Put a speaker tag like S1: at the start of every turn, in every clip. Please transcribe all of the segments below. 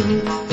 S1: Thank you.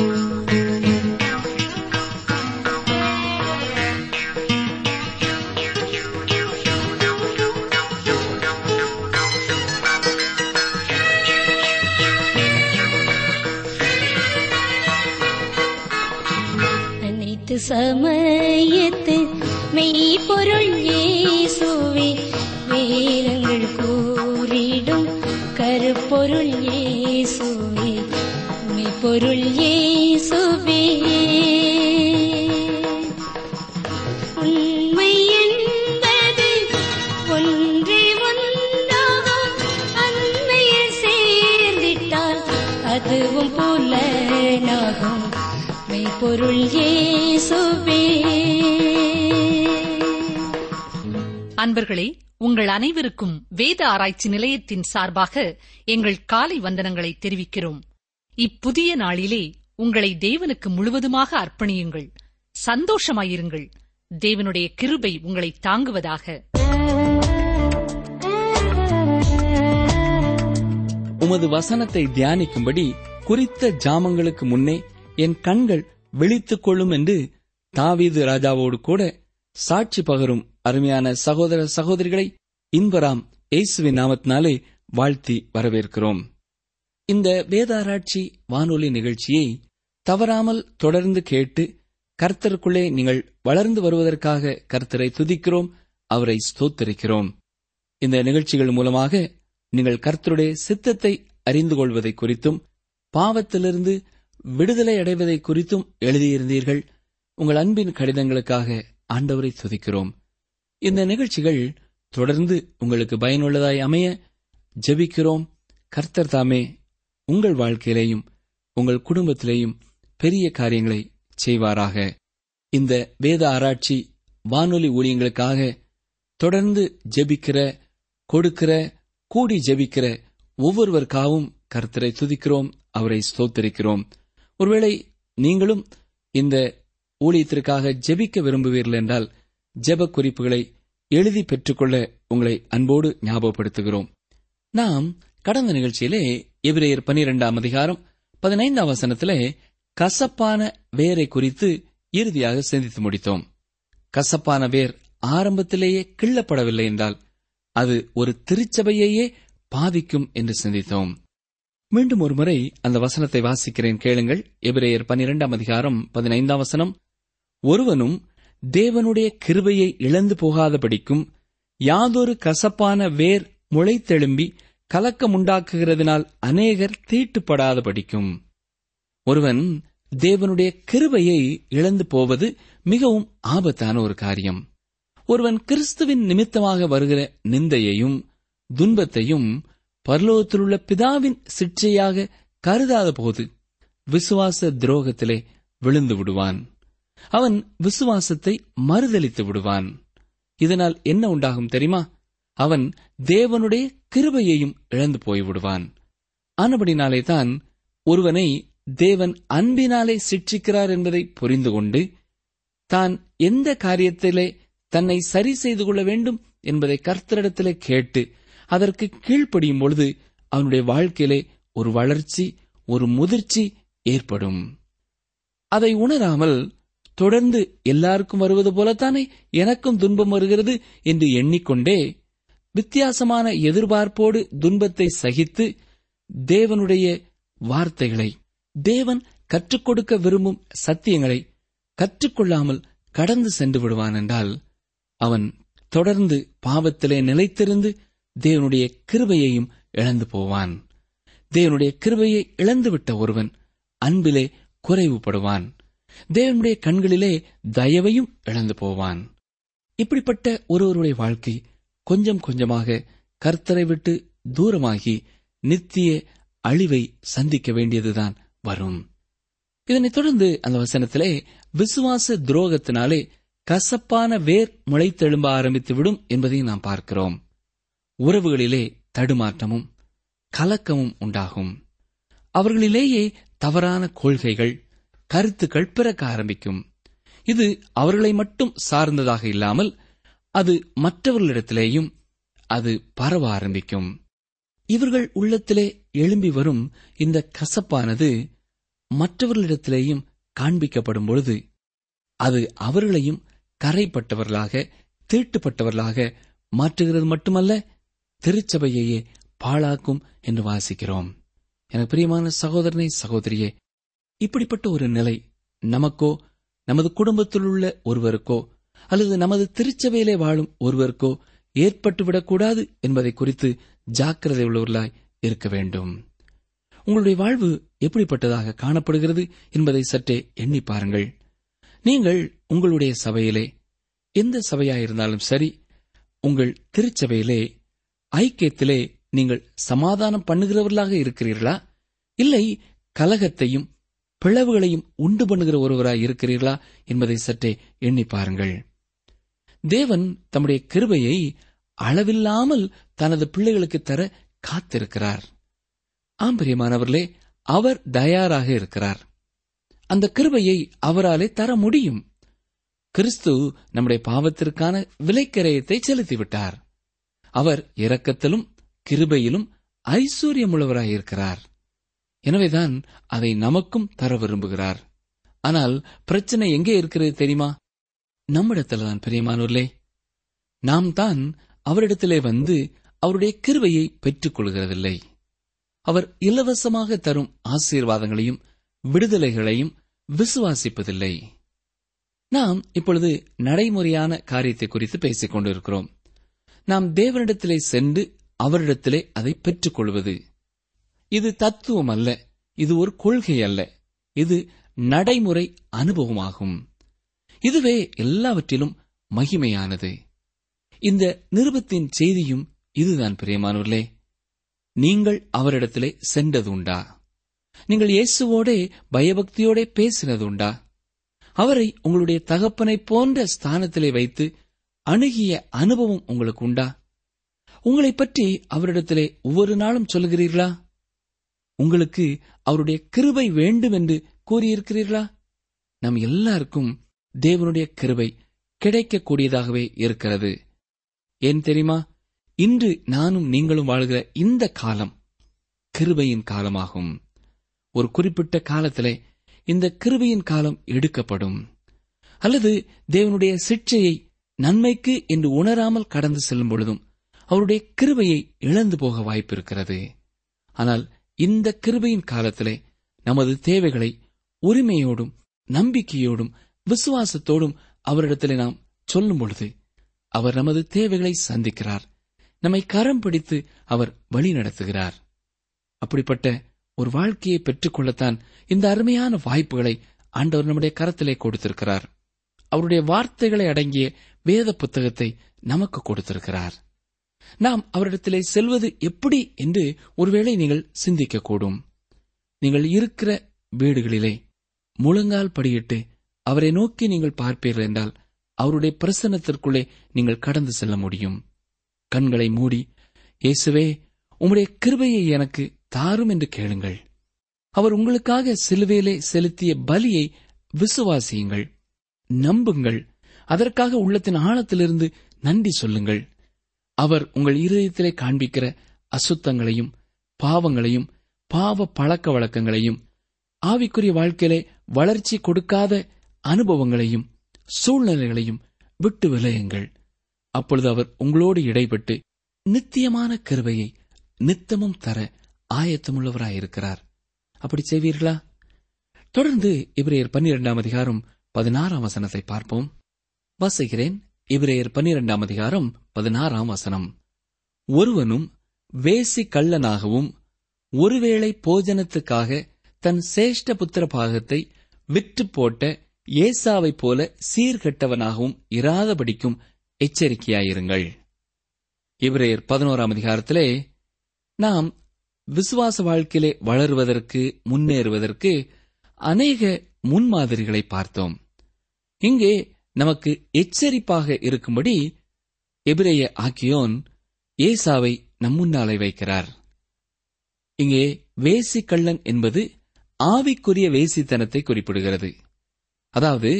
S2: நண்பர்களே உங்கள் அனைவருக்கும் வேத ஆராய்ச்சி நிலையத்தின் சார்பாக எங்கள் காலை வந்தனங்களை தெரிவிக்கிறோம். இப்புதிய நாளிலே உங்களை தேவனுக்கு முழுவதுமாக அர்ப்பணியுங்கள். சந்தோஷமாயிருங்கள். தேவனுடைய கிருபை உங்களை தாங்குவதாக.
S3: உமது வசனத்தை தியானிக்கும்படி குறித்த ஜாமங்களுக்கு முன்னே என் கண்கள் விழித்துக் கொள்ளும் என்று தாவீது ராஜாவோடு கூட சாட்சி பகரும் அருமையான சகோதர சகோதரிகளை இன்பராம் இயேசுவின் நாமத்தினாலே வாழ்த்தி வரவேற்கிறோம். இந்த வேதாராய்ச்சி வானொலி நிகழ்ச்சியை தவறாமல் தொடர்ந்து கேட்டு கர்த்தருக்குள்ளே நீங்கள் வளர்ந்து வருவதற்காக கர்த்தரை துதிக்கிறோம் அவரை ஸ்தோத்தரிக்கிறோம். இந்த நிகழ்ச்சிகள் மூலமாக நீங்கள் கர்த்தருடைய சித்தத்தை அறிந்து கொள்வதை குறித்தும் பாவத்திலிருந்து விடுதலை அடைவதை குறித்தும் எழுதியிருந்தீர்கள். உங்கள் அன்பின் கடிதங்களுக்காக ஆண்டவரை துதிக்கிறோம். இந்த நிகழ்ச்சிகள் தொடர்ந்து உங்களுக்கு பயனுள்ளதாய் அமைய ஜெபிக்கிறோம். கர்த்தர் தாமே உங்கள் வாழ்க்கையிலேயும் உங்கள் குடும்பத்திலேயும் பெரிய காரியங்களை செய்வாராக. இந்த வேத ஆராய்ச்சி வானொலி ஊழியங்களுக்காக தொடர்ந்து ஜெபிக்கிற கொடுக்கிற கூடி ஜெபிக்கிற ஒவ்வொருவருக்காகவும் கர்த்தரை துதிக்கிறோம் அவரை ஸ்தோத்தரிக்கிறோம். ஒருவேளை நீங்களும் இந்த ஊழியத்திற்காக ஜெபிக்க விரும்புவீர்கள் என்றால் ஜெப குறிப்புகளை எழுதி பெற்றுக்கொள்ள உங்களை அன்போடு ஞாபகப்படுத்துகிறோம். நாம் கடந்த நிகழ்ச்சியிலே எபிரேயர் பனிரெண்டாம் அதிகாரம் பதினைந்தாம் வசனத்திலே கசப்பான வேரை குறித்து இறுதியாக சிந்தித்து முடித்தோம். கசப்பான வேர் ஆரம்பத்திலேயே கிள்ளப்படவில்லை என்றால் அது ஒரு திருச்சபையையே பாதிக்கும் என்று சிந்தித்தோம். மீண்டும் ஒருமுறை அந்த வசனத்தை வாசிக்கிறேன். கேளுங்கள். எபிரேயர் பனிரெண்டாம் அதிகாரம் பதினைந்தாம் வசனம் ஒருவனும் தேவனுடைய கிருபையை இழந்து போகாதபடிக்கும் யாதொரு கசப்பான வேர் முளைத்தெழும்பி கலக்கமுண்டாக்குகிறதினால் அநேகர் தீட்டுப்படாதபடிக்கும். ஒருவன் தேவனுடைய கிருபையை இழந்து போவது மிகவும் ஆபத்தான ஒரு காரியம். ஒருவன் கிறிஸ்துவின் நிமித்தமாக வருகிற நிந்தையையும் துன்பத்தையும் பரலோகத்திலுள்ள பிதாவின் சிற்றையாக கருதாத போது விசுவாச துரோகத்திலே விழுந்து விடுவான். அவன் விசுவாசத்தை மறுதளித்து விடுவான். இதனால் என்ன உண்டாகும் தெரியுமா? அவன் தேவனுடைய கிருபையையும் இழந்து போய்விடுவான். ஆனபடினாலே தான் ஒருவனை தேவன் அன்பினாலே சிட்சிக்கிறார் என்பதை புரிந்து கொண்டு தான் எந்த காரியத்திலே தன்னை சரி செய்து கொள்ள வேண்டும் என்பதை கர்த்தரிடத்திலே கேட்டு அதற்கு கீழ்ப்படியும் பொழுது அவனுடைய வாழ்க்கையிலே ஒரு வளர்ச்சி ஒரு முதிர்ச்சி ஏற்படும். அதை உணராமல் தொடர்ந்து எல்லாருக்கும் வருவது போலத்தானே எனக்கும் துன்பம் வருகிறது என்று எண்ணிக்கொண்டே வித்தியாசமான எதிர்பார்ப்போடு துன்பத்தை சகித்து தேவனுடைய வார்த்தைகளை தேவன் கற்றுக் கொடுக்க விரும்பும் சத்தியங்களை கற்றுக்கொள்ளாமல் கடந்து சென்று விடுவான் என்றால் அவன் தொடர்ந்து பாவத்திலே நிலைத்திருந்து தேவனுடைய கிருபையையும் இழந்து போவான். தேவனுடைய கிருபையை இழந்துவிட்ட ஒருவன் அன்பிலே குறைவுபடுவான். தேவனுடைய கண்களிலே தயவையும் இழந்து போவான். இப்படிப்பட்ட ஒருவருடைய வாழ்க்கை கொஞ்சம் கொஞ்சமாக கர்த்தரை விட்டு தூரமாகி நித்திய அழிவை சந்திக்க வேண்டியதுதான் வரும். இதனைத் தொடர்ந்து அந்த வசனத்திலே விசுவாச துரோகத்தினாலே கசப்பான வேர் முளைத்தெழும்ப ஆரம்பித்துவிடும் என்பதையும் நாம் பார்க்கிறோம். உறவுகளிலே தடுமாற்றமும் கலக்கமும் உண்டாகும். அவர்களிலேயே தவறான கொள்கைகள் கருத்துக்கள் பிறக்க ஆரம்பிக்கும். இது அவர்களை மட்டும் சார்ந்ததாக இல்லாமல் அது மற்றவர்களிடத்திலேயும் அது பரவ ஆரம்பிக்கும். இவர்கள் உள்ளத்திலே எழும்பி வரும் இந்த கசப்பானது மற்றவர்களிடத்திலேயும் காண்பிக்கப்படும் பொழுது அது அவர்களையும் கரைப்பட்டவர்களாக தீட்டுப்பட்டவர்களாக மாற்றுகிறது மட்டுமல்ல திருச்சபையையே பாழாக்கும் என்று வாசிக்கிறோம். எனக்கு பிரியமான சகோதரனை சகோதரியே இப்படிப்பட்ட ஒரு நிலை நமக்கோ நமது குடும்பத்தில் உள்ள ஒருவருக்கோ அல்லது நமது திருச்சபையிலே வாழும் ஒருவருக்கோ ஏற்பட்டுவிடக்கூடாது என்பதை குறித்து ஜாக்கிரதை உள்ளவர்களாய் இருக்க வேண்டும். உங்களுடைய வாழ்வு எப்படிப்பட்டதாக காணப்படுகிறது என்பதை சற்றே எண்ணி பாருங்கள். நீங்கள் உங்களுடைய சபையிலே எந்த சபையாயிருந்தாலும் சரி உங்கள் திருச்சபையிலே ஐக்கியத்திலே நீங்கள் சமாதானம் பண்ணுகிறவர்களாக இருக்கிறீர்களா? இல்லை கலகத்தையும் பிளவுகளையும் உண்டு பண்ணுகிற ஒருவராய் இருக்கிறீர்களா என்பதை சற்றே எண்ணி பாருங்கள். தேவன் தம்முடைய கிருபையை அளவில்லாமல் தனது பிள்ளைகளுக்கு தர காத்திருக்கிறார். ஆம்பரியமானவர்களே அவர் தயாராக இருக்கிறார். அந்த கிருபையை அவராலே தர முடியும். கிறிஸ்து நம்முடைய பாவத்திற்கான விலைக்கரையத்தை செலுத்திவிட்டார். அவர் இரக்கத்திலும் கிருபையிலும் ஐஸ்வர்யமுள்ளவராயிருக்கிறார் எனவேதான் அதை நமக்கும் தர விரும்புகிறார். ஆனால் பிரச்சனை எங்கே இருக்கிறது தெரியுமா? நம்மிடத்தில்தான் பிரியமானூர்லே நாம் தான் அவரிடத்திலே வந்து அவருடைய கிருவையை பெற்றுக் கொள்கிறதில்லை அவர் இலவசமாக தரும் ஆசீர்வாதங்களையும் விடுதலைகளையும் விசுவாசிப்பதில்லை. நாம் இப்பொழுது நடைமுறையான காரியத்தை குறித்து பேசிக் கொண்டிருக்கிறோம் நாம் தேவனிடத்திலே சென்று அவரிடத்திலே அதை பெற்றுக் கொள்வது இது தத்துவம் அல்ல இது ஒரு கொள்கை அல்ல இது நடைமுறை அனுபவமாகும். இதுவே எல்லாவற்றிலும் மகிமையானது. இந்த நிருபத்தின் செய்தியும் இதுதான் பிரியமானவர்களே. நீங்கள் அவரிடத்திலே சென்றது உண்டா? நீங்கள் இயேசுவோடே பயபக்தியோடே பேசினதுண்டா அவரை உங்களுடைய தகப்பனை போன்ற ஸ்தானத்திலே வைத்து அணுகிய அனுபவம் உங்களுக்கு உண்டா? உங்களை பற்றி அவரிடத்திலே ஒவ்வொரு நாளும் சொல்லுகிறீர்களா? உங்களுக்கு அவருடைய கிருபை வேண்டும் என்று கூறியிருக்கிறீர்களா? நம் எல்லாருக்கும் தேவனுடைய கிருபை கிடைக்கக்கூடியதாகவே இருக்கிறது. ஏன் தெரியுமா? இன்று நானும் நீங்களும் வாழ்கிற இந்த காலம் கிருபையின் காலமாகும். ஒரு குறிப்பிட்ட காலத்திலே இந்த கிருபையின் காலம் எடுக்கப்படும். அல்லது தேவனுடைய சிக்ஷையை நன்மைக்கு என்று உணராமல் கடந்து செல்லும் பொழுதும் அவருடைய கிருபையை இழந்து போக வாய்ப்பிருக்கிறது. ஆனால் இந்த கிருபையின் காலத்திலே நமது தேவைகளை உரிமையோடும் நம்பிக்கையோடும் விசுவாசத்தோடும் அவரிடத்திலே நாம் சொல்லும் பொழுது அவர் நமது தேவைகளை சந்திக்கிறார். நம்மை கரம் பிடித்து அவர் வழி நடத்துகிறார். அப்படிப்பட்ட ஒரு வாழ்க்கையை பெற்றுக்கொள்ளத்தான் இந்த அருமையான வாய்ப்புகளை ஆண்டவர் நம்முடைய கரத்திலே கொடுத்திருக்கிறார். அவருடைய வார்த்தைகளை அடங்கிய வேத புத்தகத்தை நமக்கு கொடுத்திருக்கிறார். நாம் அவரிடத்திலே செல்வது எப்படி என்று ஒருவேளை நீங்கள் சிந்திக்கக்கூடும். நீங்கள் இருக்கிற வீடுகளிலே முழங்கால் படியிட்டு அவரை நோக்கி நீங்கள் பார்ப்பீர்கள் என்றால் அவருடைய பிரசன்னத்திற்குள்ளே நீங்கள் கடந்து செல்ல முடியும். கண்களை மூடி இயேசுவே உம்முடைய கிருபையை எனக்கு தாரும் என்று கேளுங்கள். அவர் உங்களுக்காக சிலுவையிலே செலுத்திய பலியை விசுவாசியுங்கள். நம்புங்கள். அதற்காக உள்ளத்தின் ஆழத்திலிருந்து நன்றி சொல்லுங்கள். அவர் உங்கள் இருதயத்திலே காண்பிக்கிற அசுத்தங்களையும் பாவங்களையும் பாவ பழக்க வழக்கங்களையும் ஆவிக்குரிய வாழ்க்கையிலே வளர்ச்சி கொடுக்காத அனுபவங்களையும் சூழ்நிலைகளையும் விட்டு விளையுங்கள் அப்பொழுது அவர் உங்களோடு இடைப்பட்டு நித்தியமான கருவையை நித்தமும் தர ஆயத்தமுள்ளவராயிருக்கிறார். அப்படி செய்வீர்களா? தொடர்ந்து இவரையர் பன்னிரெண்டாம் அதிகாரம் பதினாறாம் வசனத்தை பார்ப்போம். வாசிக்கிறேன். இவரையர் பன்னிரெண்டாம் அதிகாரம் பதினாறாம் வசனம். ஒருவனும் வேசி கள்ளனாகவும் ஒருவேளை போஜனத்துக்காக தன் சேஷ்ட புத்திர பாகத்தை விற்று போட்ட ஏசாவைப் போல சீர்கெட்டவனாகவும் இராதபடிக்கும் எச்சரிக்கையாயிருங்கள். இவரையர் பதினோராம் அதிகாரத்திலே நாம் விசுவாச வாழ்க்கையிலே வளருவதற்கு முன்னேறுவதற்கு அநேக முன்மாதிரிகளை பார்த்தோம். இங்கே நமக்கு எச்சரிப்பாக இருக்கும்படி எபிரேய ஆக்கியோன் ஏசாவை நம்முன்னாலே வைக்கிறார். இங்கே வேசி கள்ளன் என்பது ஆவிக்குரிய வேசித்தனத்தை குறிப்பிடுகிறது. அதாவது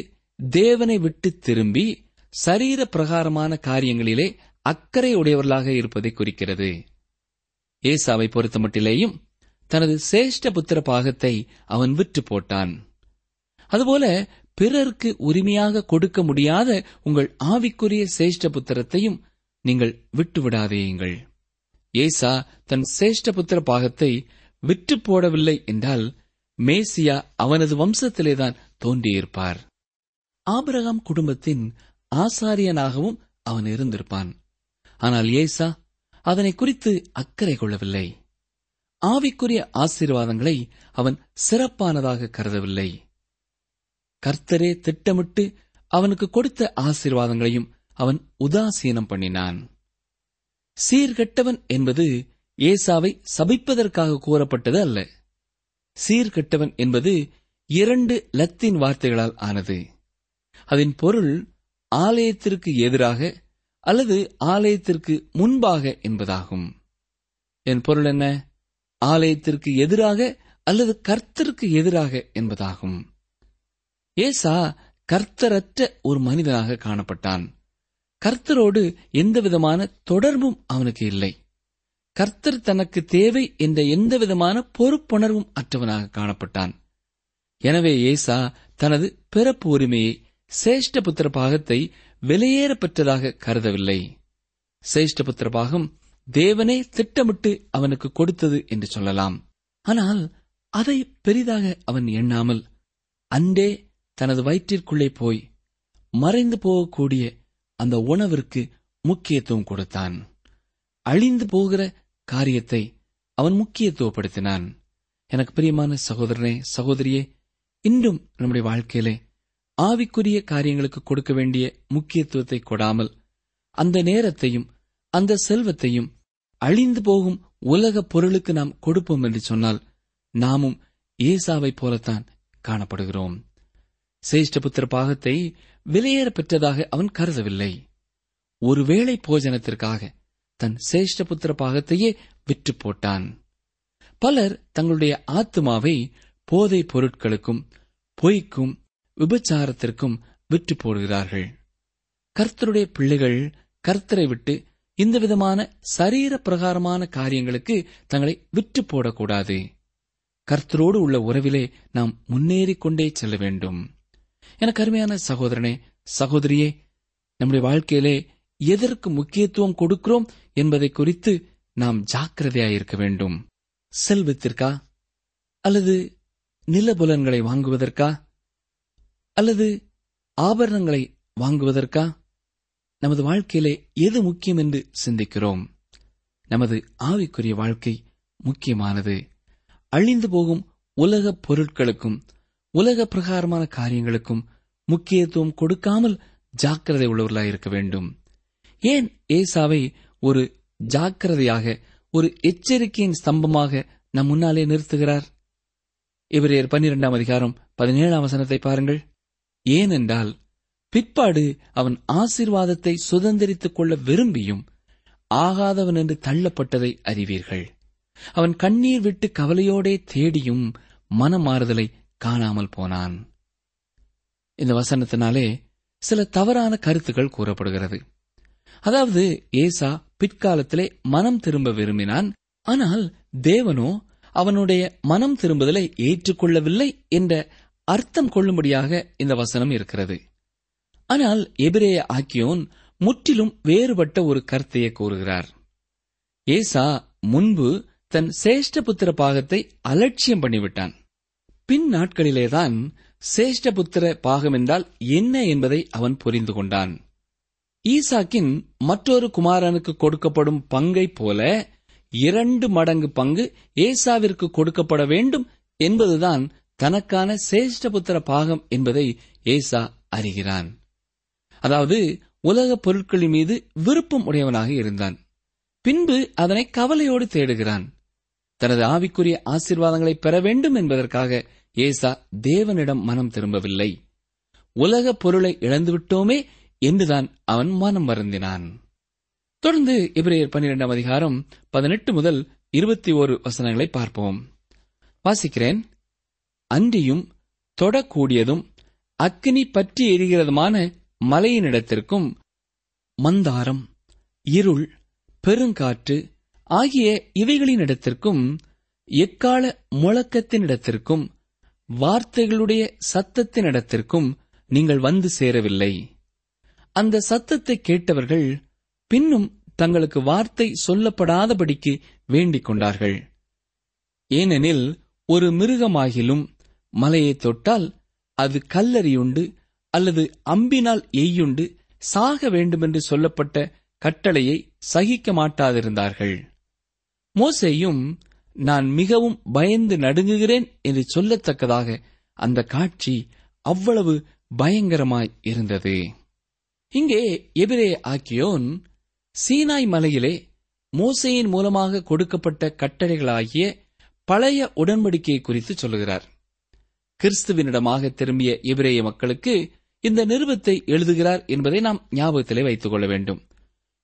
S3: தேவனை விட்டு திரும்பி சரீர பிரகாரமான காரியங்களிலே அக்கறை உடையவர்களாக இருப்பதை குறிக்கிறது. ஏசாவை பொறுத்தமட்டிலேயும் தனது சேஷ்ட புத்திர பாகத்தை அவன் விற்று போட்டான். அதுபோல பிறருக்கு உரிமையாக கொடுக்க முடியாத உங்கள் ஆவிக்குரிய சேஷ்ட புத்திரத்தையும் நீங்கள் விட்டுவிடாதேயுங்கள். ஏசா தன் சேஷ்ட புத்திர பாகத்தை விற்று போடவில்லை என்றால் மேசியா அவனது வம்சத்திலேதான் தோன்றியிருப்பார். ஆபிரகாம் குடும்பத்தின் ஆசாரியனாகவும் அவன் இருந்திருப்பான். ஆனால் ஏசா அதனை குறித்து அக்கறை கொள்ளவில்லை. ஆவிக்குரிய ஆசீர்வாதங்களை அவன் சிறப்பானதாக கருதவில்லை. கர்த்தரே திட்டமிட்டு அவனுக்கு கொடுத்த ஆசீர்வாதங்களையும் அவன் உதாசீனம் பண்ணினான். சீர்கெட்டவன் என்பது ஏசாவை சபிப்பதற்காக கூறப்பட்டது அல்ல. சீர்கெட்டவன் என்பது இரண்டு லத்தீன் வார்த்தைகளால் ஆனது. அதன் பொருள் ஆலயத்திற்கு எதிராக அல்லது ஆலயத்திற்கு முன்பாக என்பதாகும். என் பொருள் என்ன? ஆலயத்திற்கு எதிராக அல்லது கர்த்தருக்கு எதிராக என்பதாகும். ஏசா கர்த்தரற்ற ஒரு மனிதனாக காணப்பட்டான். கர்த்தரோடு எந்தவிதமான தொடர்பும் அவனுக்கு இல்லை. கர்த்தர் தனக்கு தேவை என்ற எந்தவிதமான பொறுப்புணர்வும் அற்றவனாக காணப்பட்டான். எனவே ஏசா தனது பிறப்பு உரிமையை சேஷ்ட புத்திர பாகத்தை வெளியேற பெற்றதாக கருதவில்லை. சேஷ்ட புத்திர பாகம் தேவனே திட்டமிட்டு அவனுக்கு கொடுத்தது என்று சொல்லலாம். ஆனால் அதை பெரிதாக அவன் எண்ணாமல் அன்றே தனது வயிற்றிற்குள்ளே போய் மறைந்து போகக்கூடிய அந்த உணவிற்கு முக்கியத்துவம் கொடுத்தான். அழிந்து போகிற காரியத்தை அவன் முக்கியத்துவப்படுத்தினான். எனக்கு பிரியமான சகோதரனே சகோதரியே இன்றும் நம்முடைய வாழ்க்கையிலே ஆவிக்குரிய காரியங்களுக்கு கொடுக்க வேண்டிய முக்கியத்துவத்தை கொடாமல் அந்த நேரத்தையும் அந்த செல்வத்தையும் அழிந்து போகும் உலக பொருளுக்கு நாம் கொடுப்போம் என்று சொன்னால் நாமும் ஏசாவைப் போலத்தான் காணப்படுகிறோம். சேஷ்டபுத்திர பாகத்தை விலையேற பெற்றதாக அவன் கருதவில்லை. ஒருவேளை போஜனத்திற்காக தன் சேஷ்டபுத்திர பாகத்தையே விற்று போட்டான். பலர் தங்களுடைய ஆத்மாவை போதைப் பொருட்களுக்கும் பொய்க்கும் விபச்சாரத்திற்கும் விற்று போடுகிறார்கள். கர்த்தருடைய பிள்ளைகள் கர்த்தரை விட்டு இந்த விதமான சரீர பிரகாரமான காரியங்களுக்கு தங்களை விற்று போடக்கூடாது. கர்த்தரோடு உள்ள உறவிலே நாம் முன்னேறிக் கொண்டே செல்ல வேண்டும். எனக்கு அருமையான சகோதரனே சகோதரியே நம்முடைய வாழ்க்கையிலே எதற்கு முக்கியத்துவம் கொடுக்கிறோம் என்பதை குறித்து நாம் ஜாக்கிரதையாயிருக்க வேண்டும். செல்வத்திற்கா? அல்லது நிலபுலன்களை வாங்குவதற்கா? அல்லது ஆபரணங்களை வாங்குவதற்கா? நமது வாழ்க்கையிலே எது முக்கியம் என்று சிந்திக்கிறோம். நமது ஆவிக்குரிய வாழ்க்கை முக்கியமானது. அழிந்து போகும் உலகப் பொருட்களுக்கும் உலக பிரகாரமான காரியங்களுக்கும் முக்கியத்துவம் கொடுக்காமல் ஜாக்கிரதை உள்ளவர்களாக இருக்க வேண்டும். ஏன் ஏசாவை ஒரு ஜாக்கிரதையாக ஒரு எச்சரிக்கையின் ஸ்தம்பமாக நம் முன்னாலே நிறுத்துகிறார்? இவரையர் பன்னிரெண்டாம் அதிகாரம் பதினேழாம் வசனத்தை பாருங்கள். ஏனென்றால் பிற்பாடு அவன் ஆசீர்வாதத்தை சுதந்திரித்துக் கொள்ள விரும்பியும் ஆகாதவன் என்று தள்ளப்பட்டதை அறிவீர்கள். அவன் கண்ணீர் விட்டு கவலையோடே தேடியும் மனமாறுதலை காணாமல் போனான். இந்த வசனத்தினாலே சில தவறான கருத்துக்கள் கூறப்படுகிறது. அதாவது ஏசா பிற்காலத்திலே மனம் திரும்ப விரும்பினான் ஆனால் தேவனோ அவனுடைய மனம் திரும்புதலை ஏற்றுக்கொள்ளவில்லை என்ற அர்த்தம் கொள்ளும்படியாக இந்த வசனம் இருக்கிறது. ஆனால் எபிரேய ஆக்கியோன் முற்றிலும் வேறுபட்ட ஒரு கருத்தையே கூறுகிறார். ஏசா முன்பு தன் சேஷ்டபுத்திர பாகத்தை அலட்சியம் பண்ணிவிட்டான். பின் நாட்களிலேதான் சேஷ்டபுத்திர பாகம் என்றால் என்ன என்பதை அவன் புரிந்து கொண்டான். ஈசாக்கின் மற்றொரு குமாரனுக்கு கொடுக்கப்படும் பங்கைப் போல இரண்டு மடங்கு பங்கு ஏசாவிற்கு கொடுக்கப்பட வேண்டும் என்பதுதான் தனக்கான சேஷ்டபுத்திர பாகம் என்பதை ஏசா அறிகிறான். அதாவது உலகப் பொருட்களின் மீது விருப்பம் உடையவனாக இருந்தான். பின்பு அதனை கவலையோடு தேடுகிறான். தனது ஆவிக்குரிய ஆசீர்வாதங்களை பெற வேண்டும் என்பதற்காக ஏசா தேவனிடம் மனம் திரும்பவில்லை. உலக பொருளை இழந்துவிட்டோமே என்றுதான் அவன் மனம் வருந்தினான். தொடர்ந்து இப்ரேயர் பன்னிரெண்டாம் அதிகாரம் பதினெட்டு முதல் இருபத்தி ஓரு வசனங்களை பார்ப்போம். வாசிக்கிறேன். அன்றியும் தொடக்கூடியதும் அக்கினி பற்றி எரிகிறதுமான மலையினிடத்திற்கும் மந்தாரம் இருள் பெருங்காற்று ஆகிய இவைகளினிடத்திற்கும் எக்கால முழக்கத்தினிடத்திற்கும் வார்த்தைகளுடைய சத்தத்தினிடத்திற்கும் நீங்கள் வந்து சேரவில்லை. அந்த சத்தத்தை கேட்டவர்கள் பின்னும் தங்களுக்கு வார்த்தை சொல்லப்படாதபடிக்கு வேண்டிக் கொண்டார்கள். ஏனெனில் ஒரு மிருகமாகிலும் மலையை தொட்டால் அது கல்லறியுண்டு அல்லது அம்பினால் எய்யுண்டு சாக வேண்டுமென்று சொல்லப்பட்ட கட்டளையை சகிக்க மாட்டாதிருந்தார்கள். மோசேயும் நான் மிகவும் பயந்து நடுங்குகிறேன் என்று சொல்லத்தக்கதாக அந்த காட்சி அவ்வளவு பயங்கரமாய் இருந்தது. இங்கே எபிரே ஆக்கியோன் சீனாய் மலையிலே மோசையின் மூலமாக கொடுக்கப்பட்ட கட்டளைகளாகிய பழைய உடன்படிக்கையை குறித்து சொல்லுகிறார். கிறிஸ்துவினிடமாக திரும்பிய எபிரேய மக்களுக்கு இந்த நிருபத்தை எழுதுகிறார் என்பதை நாம் ஞாபகத்திலே வைத்துக் கொள்ள வேண்டும்.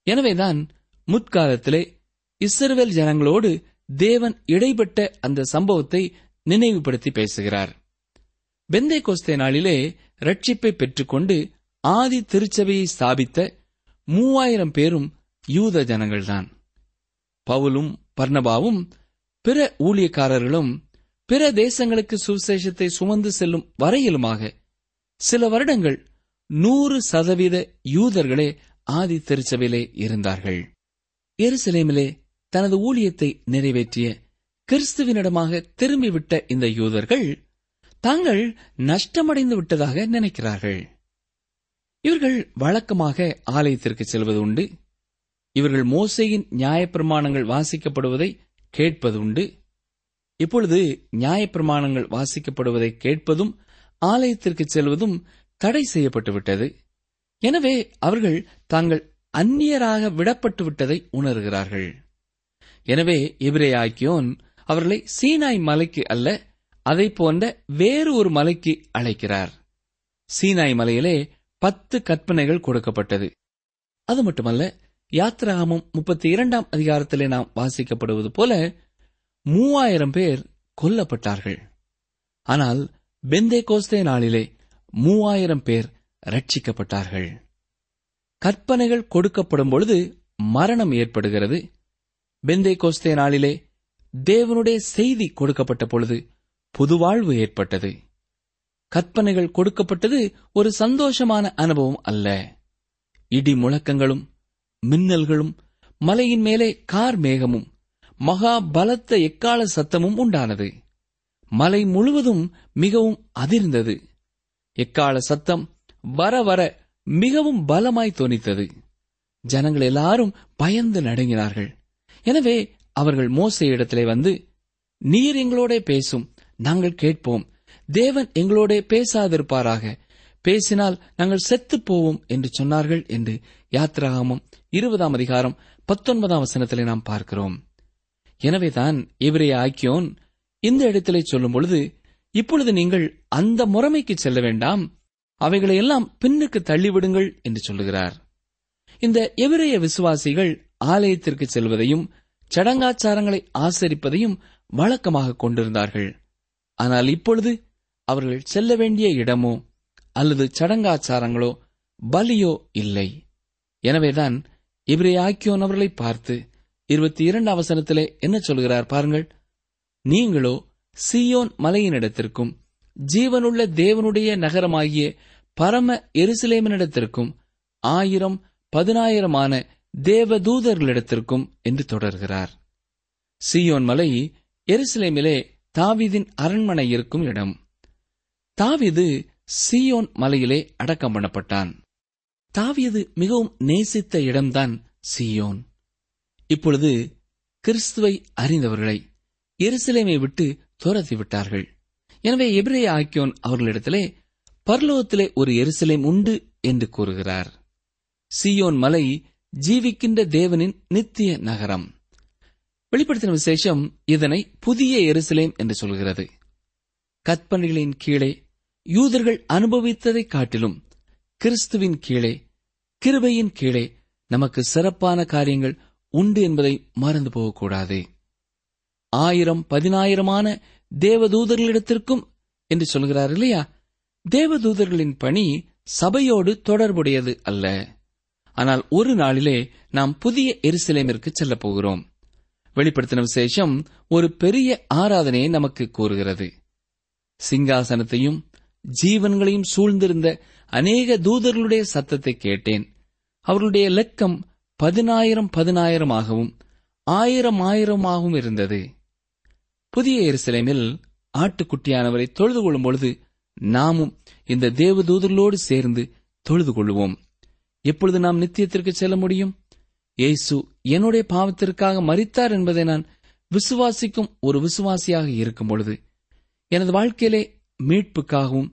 S3: எனவேதான் முற்காலத்திலே இஸ்ரவேல் ஜனங்களோடு தேவன் இடைப்பட்ட அந்த சம்பவத்தை நினைவுபடுத்தி பேசுகிறார். பெந்தை கோஸ்தே நாளிலே ரட்சிப்பை பெற்றுக்கொண்டு ஆதி திருச்சபையை ஸ்தாபித்த மூவாயிரம் பேரும் யூத ஜனங்கள்தான். பவுலும் பர்ணபாவும் பிற ஊழியக்காரர்களும் பிற தேசங்களுக்கு சுவிசேஷத்தை சுமந்து செல்லும் வரையிலுமாக சில வருடங்கள் நூறு சதவீத யூதர்களே ஆதி திருச்சபையிலே இருந்தார்கள். எருசலேமிலே தனது ஊழியத்தை நிறைவேற்றிய கிறிஸ்துவினிடமாக திரும்பிவிட்ட இந்த யூதர்கள் தாங்கள் நஷ்டமடைந்து விட்டதாக நினைக்கிறார்கள். இவர்கள் வழக்கமாக ஆலயத்திற்கு செல்வது உண்டு. இவர்கள் மோசையின் நியாயப்பிரமாணங்கள் வாசிக்கப்படுவதை கேட்பது உண்டு. இப்பொழுது நியாயப்பிரமாணங்கள் வாசிக்கப்படுவதை கேட்பதும் ஆலயத்திற்கு செல்வதும் தடை செய்யப்பட்டுவிட்டது எனவே அவர்கள் தாங்கள் அந்நியராக விடப்பட்டு விட்டதை உணர்கிறார்கள். எனவே எபிரே ஆக்கியோன் அவர்களை சீனாய் மலைக்கு அல்ல அதை போன்ற வேறு ஒரு மலைக்கு அழைக்கிறார். சீனாய் மலையிலே பத்து கற்பனைகள் கொடுக்கப்பட்டது. அது மட்டுமல்ல யாத்ராமும் முப்பத்தி இரண்டாம் அதிகாரத்திலே நாம் வாசிக்கப்படுவது போல மூவாயிரம் பேர் கொல்லப்பட்டார்கள். ஆனால் பெந்தே கோஸ்தே நாளிலே மூவாயிரம் பேர் ரட்சிக்கப்பட்டார்கள் கற்பனைகள் கொடுக்கப்படும் பொழுது மரணம் ஏற்படுகிறது. பெந்தே கோஸ்தே நாளிலே தேவனுடைய செய்தி கொடுக்கப்பட்ட பொழுது புதுவாழ்வு ஏற்பட்டது. கற்பனைகள் கொடுக்கப்பட்டது ஒரு சந்தோஷமான அனுபவம் அல்ல. இடி முழக்கங்களும் மின்னல்களும் மலையின் மேலே கார் மேகமும் மகா பலத்த எக்கால சத்தமும் உண்டானது. மலை முழுவதும் மிகவும் அதிர்ந்தது. எக்கால சத்தம் வர வர மிகவும் பலமாய் தோனித்தது. ஜனங்கள் எல்லாரும் பயந்து நடுங்கினார்கள். எனவே அவர்கள் மோசே இடத்திலே வந்து நீர் எங்களோட பேசும் நாங்கள் கேட்போம். தேவன் எங்களோட பேசாதிருப்பாராக. பேசினால் நாங்கள் செத்து போவோம் என்று சொன்னார்கள் என்று யாத்ராகமம் இருபதாம் அதிகாரம் பத்தொன்பதாம் வசனத்திலே நாம் பார்க்கிறோம். எனவேதான் இவரைய ஆக்கியோன் இந்த இடத்திலே சொல்லும் பொழுது இப்பொழுது நீங்கள் அந்த முறைமைக்கு செல்ல வேண்டாம். அவைகளை எல்லாம் பின்னுக்கு தள்ளிவிடுங்கள் என்று சொல்லுகிறார். இந்த எவிரைய விசுவாசிகள் ஆலயத்திற்கு செல்வதையும் சடங்காச்சாரங்களை ஆசரிப்பதையும் வழக்கமாக கொண்டிருந்தார்கள். ஆனால் இப்பொழுது அவர்கள் செல்ல வேண்டிய இடமோ அல்லது சடங்காச்சாரங்களோ பலியோ இல்லை. எனவேதான் இவரே ஆக்கியோன் அவர்களை பார்த்து இருபத்தி இரண்டு அவசரத்திலே என்ன சொல்கிறார் பாருங்கள். நீங்களோ சியோன் மலையினிடத்திற்கும் ஜீவனுள்ள தேவனுடைய நகரமாகிய பரம எருசலேமினிடத்திற்கும் ஆயிரம் பதினாயிரமான தேவதூதர்களிடத்திற்கும் என்று தொடர்கிறார். சியோன் மலை எருசலேமிலே தாவீதின் அரண்மனை இருக்கும் இடம். தாவிது சியோன் மலையிலே அடக்கம் பண்ணப்பட்டான். தாவியது மிகவும் நேசித்த இடம்தான் சியோன். இப்பொழுது கிறிஸ்துவை அறிந்தவர்களை எருசலேமை விட்டு துரத்தி விட்டார்கள். எனவே எபிரே ஆக்கியோன் அவர்களிடத்திலே பர்லோகத்திலே ஒரு எருசலேம் உண்டு என்று கூறுகிறார். சியோன் மலை ஜீவிக்கின்ற தேவனின் நித்திய நகரம். வெளிப்படுத்தின விசேஷம் இதனை புதிய எருசலேம் என்று சொல்கிறது. கற்பனைகளின் கீழே யூதர்கள் அனுபவித்ததைக் காட்டிலும் கிறிஸ்துவின் கீழே கிருபையின் கீழே நமக்கு சிறப்பான காரியங்கள் உண்டு என்பதை மறந்து போகக்கூடாது. ஆயிரம் பதினாயிரமான தேவதூதர்களிடத்திற்கும் என்று சொல்கிறார் இல்லையா? தேவதூதர்களின் பணி சபையோடு தொடர்புடையது அல்ல. ஆனால் ஒரு நாளிலே நாம் புதிய எருசலேமிற்கு செல்லப் போகிறோம் வெளிப்படுத்தின விசேஷம் ஒரு பெரிய ஆராதனையை நமக்கு கூறுகிறது. சிங்காசனத்தையும் ஜீவன்களையும் சூழ்ந்திருந்த அநேக தூதர்களுடைய சத்தத்தை கேட்டேன். அவர்களுடைய லெக்கம் பதினாயிரம் பதினாயிரமாகவும் ஆயிரம் ஆயிரமாகவும் இருந்தது. புதிய எருசலேமில் ஆட்டுக்குட்டியானவரை தொழுது கொள்ளும் பொழுது நாமும் இந்த தேவதூதர்களோடு சேர்ந்து தொழுது கொள்வோம் எப்பொழுது நாம் நித்தியத்திற்கு செல்ல முடியும்? ஏசு என்னுடைய பாவத்திற்காக மரித்தார் என்பதை நான் விசுவாசிக்கும் ஒரு விசுவாசியாக இருக்கும் பொழுது எனது வாழ்க்கையிலே மீட்புக்காகவும்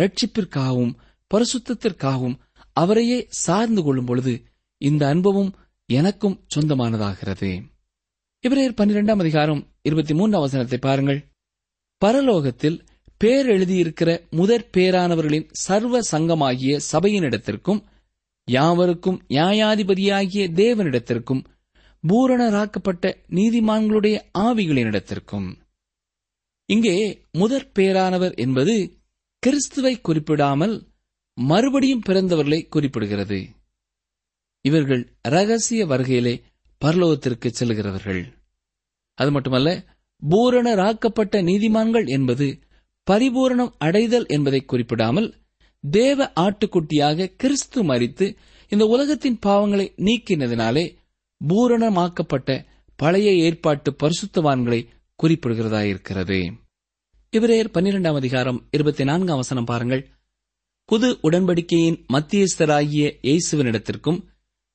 S3: ரட்சிப்பிற்காகவும் பரிசுத்தத்திற்காகவும் அவரையே சார்ந்து கொள்ளும் பொழுது இந்த அனுபவம் எனக்கும் சொந்தமானதாகிறது. இவரையர் பன்னிரெண்டாம் அதிகாரம் இருபத்தி மூன்றாம் வசனத்தை பாருங்கள். பரலோகத்தில் பேர் எழுதியிருக்கிற முதற் பேரானவர்களின் சர்வ சங்கமாகிய சபையினிடத்திற்கும் யாவருக்கும் நியாயாதிபதியாகிய தேவனிடத்திற்கும் பூரணராக்கப்பட்ட நீதிமான்களுடைய ஆவிகளினிடத்திற்கும். இங்கே முதற் பேரானவர் என்பது கிறிஸ்துவை குறிப்பிடாமல் மறுபடியும் பிறந்தவர்களை குறிப்பிடுகிறது. இவர்கள் ரகசிய வருகையிலே பரலோகத்திற்கு செல்கிறவர்கள். அது மட்டுமல்ல பூரணராக்கப்பட்ட நீதிமான்கள் என்பது பரிபூரணம் அடைதல் என்பதை குறிப்பிடாமல் தேவ ஆட்டுக்குட்டியாக கிறிஸ்து மரித்து இந்த உலகத்தின் பாவங்களை நீக்கினதினாலே பூரணமாக்கப்பட்ட பழைய ஏற்பாட்டு பரிசுத்தவான்களை குறிப்பிடுகிறதாயிருக்கிறது. இவரேர் பன்னிரெண்டாம் அதிகாரம் இருபத்தி நான்காம் வசனம் பாருங்கள். புது உடன்படிக்கையின் மத்தியஸ்தராகிய இயேசுவனிடத்திற்கும்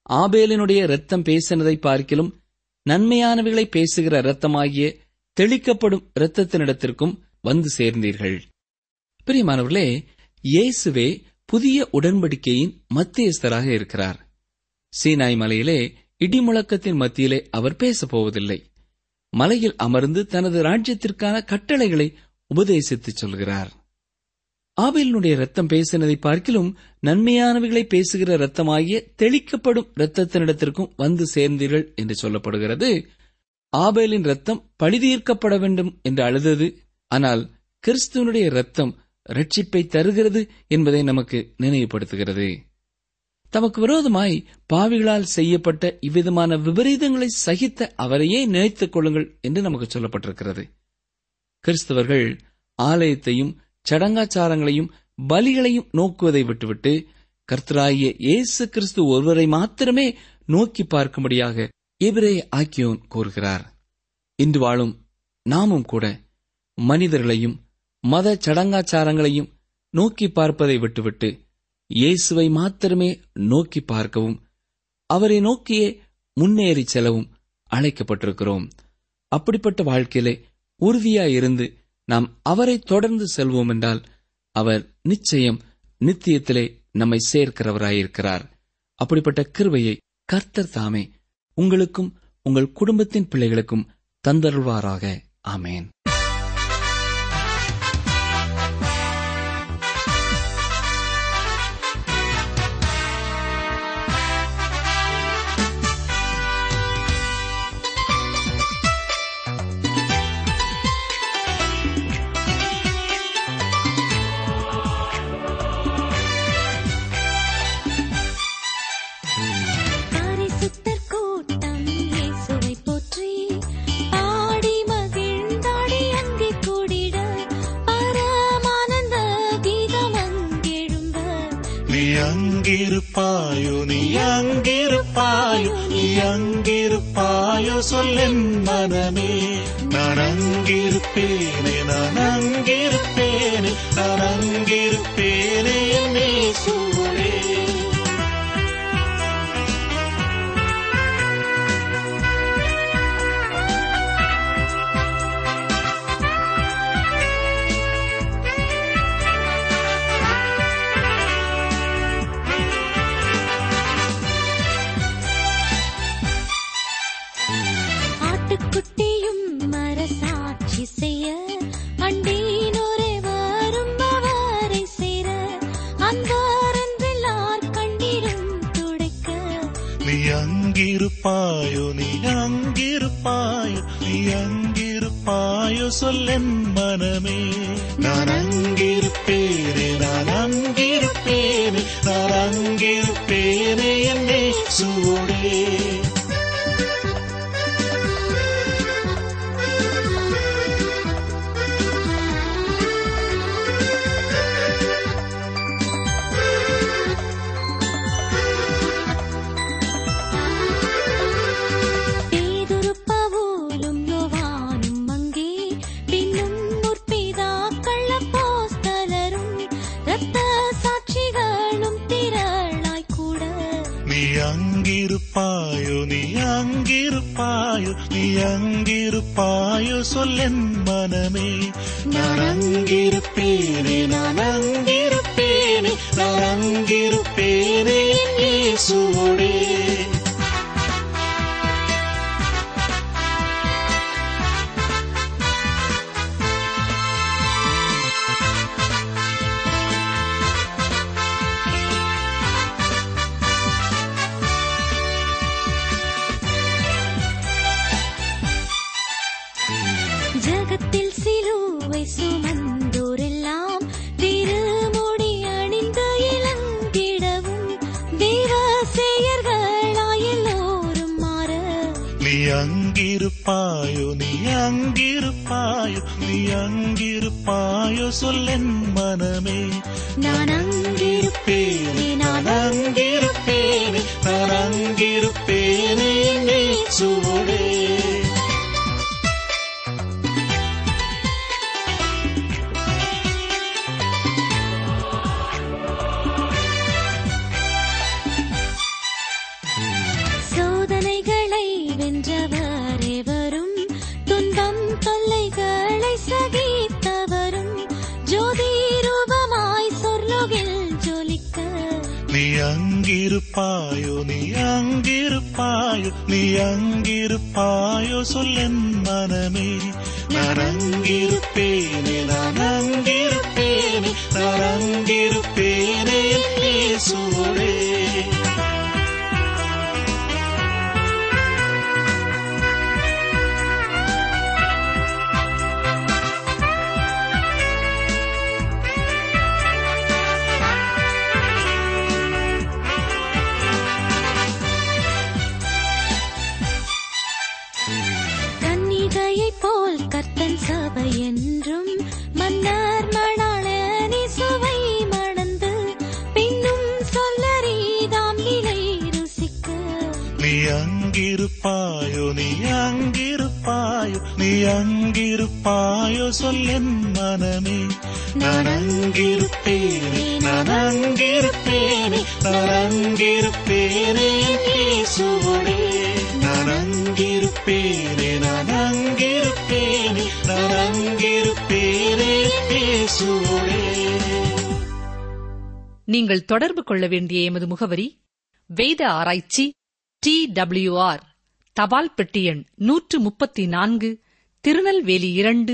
S3: ஆபேலினுடைய இரத்தம் பேசினதை பார்க்கிலும் நன்மையானவைகளை பேசுகிற இரத்தமாகிய தெளிக்கப்படும் இரத்தத்தினிடத்திற்கும் வந்து சேர்ந்தீர்கள். பிரியமானவர்களே இயேசுவே புதிய உடன்படிக்கையின் மத்தியஸ்தராக இருக்கிறார். சீனாய் மலையிலே இடிமுழக்கத்தின் மத்தியிலே அவர் பேசப்போவதில்லை. மலையில் அமர்ந்து தனது ராஜ்யத்திற்கான கட்டளைகளை உபதேசித்துச் சொல்கிறார். ஆபேலினுடைய ரத்தம் பேசினதை பார்க்கிலும் நன்மையானவைகளை பேசுகிற ரத்தமாகிய தெளிக்கப்படும் இரத்தத்தினிடத்திற்கும் வந்து சேர்ந்தீர்கள் என்று சொல்லப்படுகிறது. ஆபேலின் ரத்தம் பழிதீர்க்கப்பட வேண்டும் என்று அழுதது ஆனால் கிறிஸ்துவனுடைய ரத்தம் ரட்சிப்பை தருகிறது என்பதை நமக்கு நினைவுபடுத்துகிறது. தமக்கு விரோதமாய் பாவிகளால் செய்யப்பட்ட இவ்விதமான விபரீதங்களை சகித்த அவரையே நினைத்துக் கொள்ளுங்கள் என்று நமக்கு சொல்லப்பட்டிருக்கிறது. கிறிஸ்தவர்கள் ஆலயத்தையும் சடங்காச்சாரங்களையும் பலிகளையும் நோக்குவதை விட்டுவிட்டு கர்த்தராகிய இயேசு கிறிஸ்து ஒருவரை மாத்திரமே நோக்கி பார்க்கும்படியாக எபிரே ஆக்கியோன் கூறுகிறார். இன்று வாழும் நாமும் கூட மனிதர்களையும் மத சடங்காச்சாரங்களையும் நோக்கி பார்ப்பதை விட்டுவிட்டு இயேசுவை மாத்திரமே நோக்கி பார்க்கவும் அவரை நோக்கியே முன்னேறி செல்லவும் அழைக்கப்பட்டிருக்கிறோம். அப்படிப்பட்ட வாழ்க்கையிலே உறுதியாயிருந்து நாம் அவரை தொடர்ந்து செல்வோம் என்றால் அவர் நிச்சயம் நித்தியத்திலே நம்மை சேர்க்கிறவராயிருக்கிறார். அப்படிப்பட்ட கிருவையை கர்த்தர் தாமே உங்களுக்கும் உங்கள் குடும்பத்தின் பிள்ளைகளுக்கும் தந்தருள்வாராக. ஆமேன்.
S4: அங்கிருப்பாயோ நீ அங்கிருப்பாயோ நீ அங்கிருப்பாயோ சொல்லென் மனமே நான் அங்கிருப்பேனே நான் அங்கிருப்பேனே நான் அங்கிருப்பேனே என்னே சூடே அங்கிருப்பாயோ சொல்லென் மனமே. நான் அங்கிருப்பேனே நான் அங்கிருப்பேனே நான் அங்கிருப்பேனே என் இயேசுவோடே. அங்கிருப்பாயோ நீ அங்கிருப்பாயோ? நீ அங்கிருப்பாயோ? சொல்லென் மனமே.
S1: நான் அங்கிருப்பேனே. நான்
S4: அங்கிருப்பேனே நான் அங்கிருப்பேனே. அங்கிருப்பாயோ நீ அங்கிருப்பாயோ? நீ அங்கிருப்பாயோ? சொல்லென் மனமே. நான் அங்கிருப்பேனே நான் சொல்லென் மனமே. நான் அங்கிருப்பேனே நான் அங்கிருப்பேனே நான் அங்கிருப்பேனே என் இயேசுவோடே. நான் அங்கிருப்பேனே நான் அங்கிருப்பேனே நான் அங்கிருப்பேனே என் இயேசுவோடே.
S2: நீங்கள் தொடர்பு கொள்ள வேண்டிய எமது முகவரி வேத ஆராய்ச்சி டி டபிள்யூ ஆர் தபால் பெட்டி எண் நூற்று முப்பத்தி நான்கு திருநெல்வேலி இரண்டு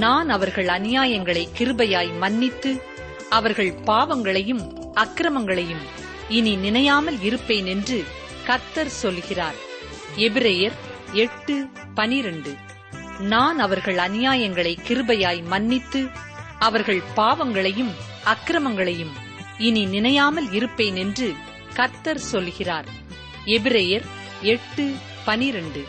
S2: நான் அவர்கள் அநியாயங்களை கிருபையாய் மன்னித்து அவர்கள் பாவங்களையும் அக்கிரமங்களையும் இனி நினையாமல் இருப்பேன் என்று கத்தர் சொல்கிறார். எபிரேயர் எட்டு பனிரண்டு. நான் அவர்கள் அநியாயங்களை கிருபையாய் மன்னித்து அவர்கள் பாவங்களையும் அக்கிரமங்களையும் இனி நினையாமல் இருப்பேன் என்று கர்த்தர் சொல்கிறார். எபிரேயர் எட்டு பனிரண்டு.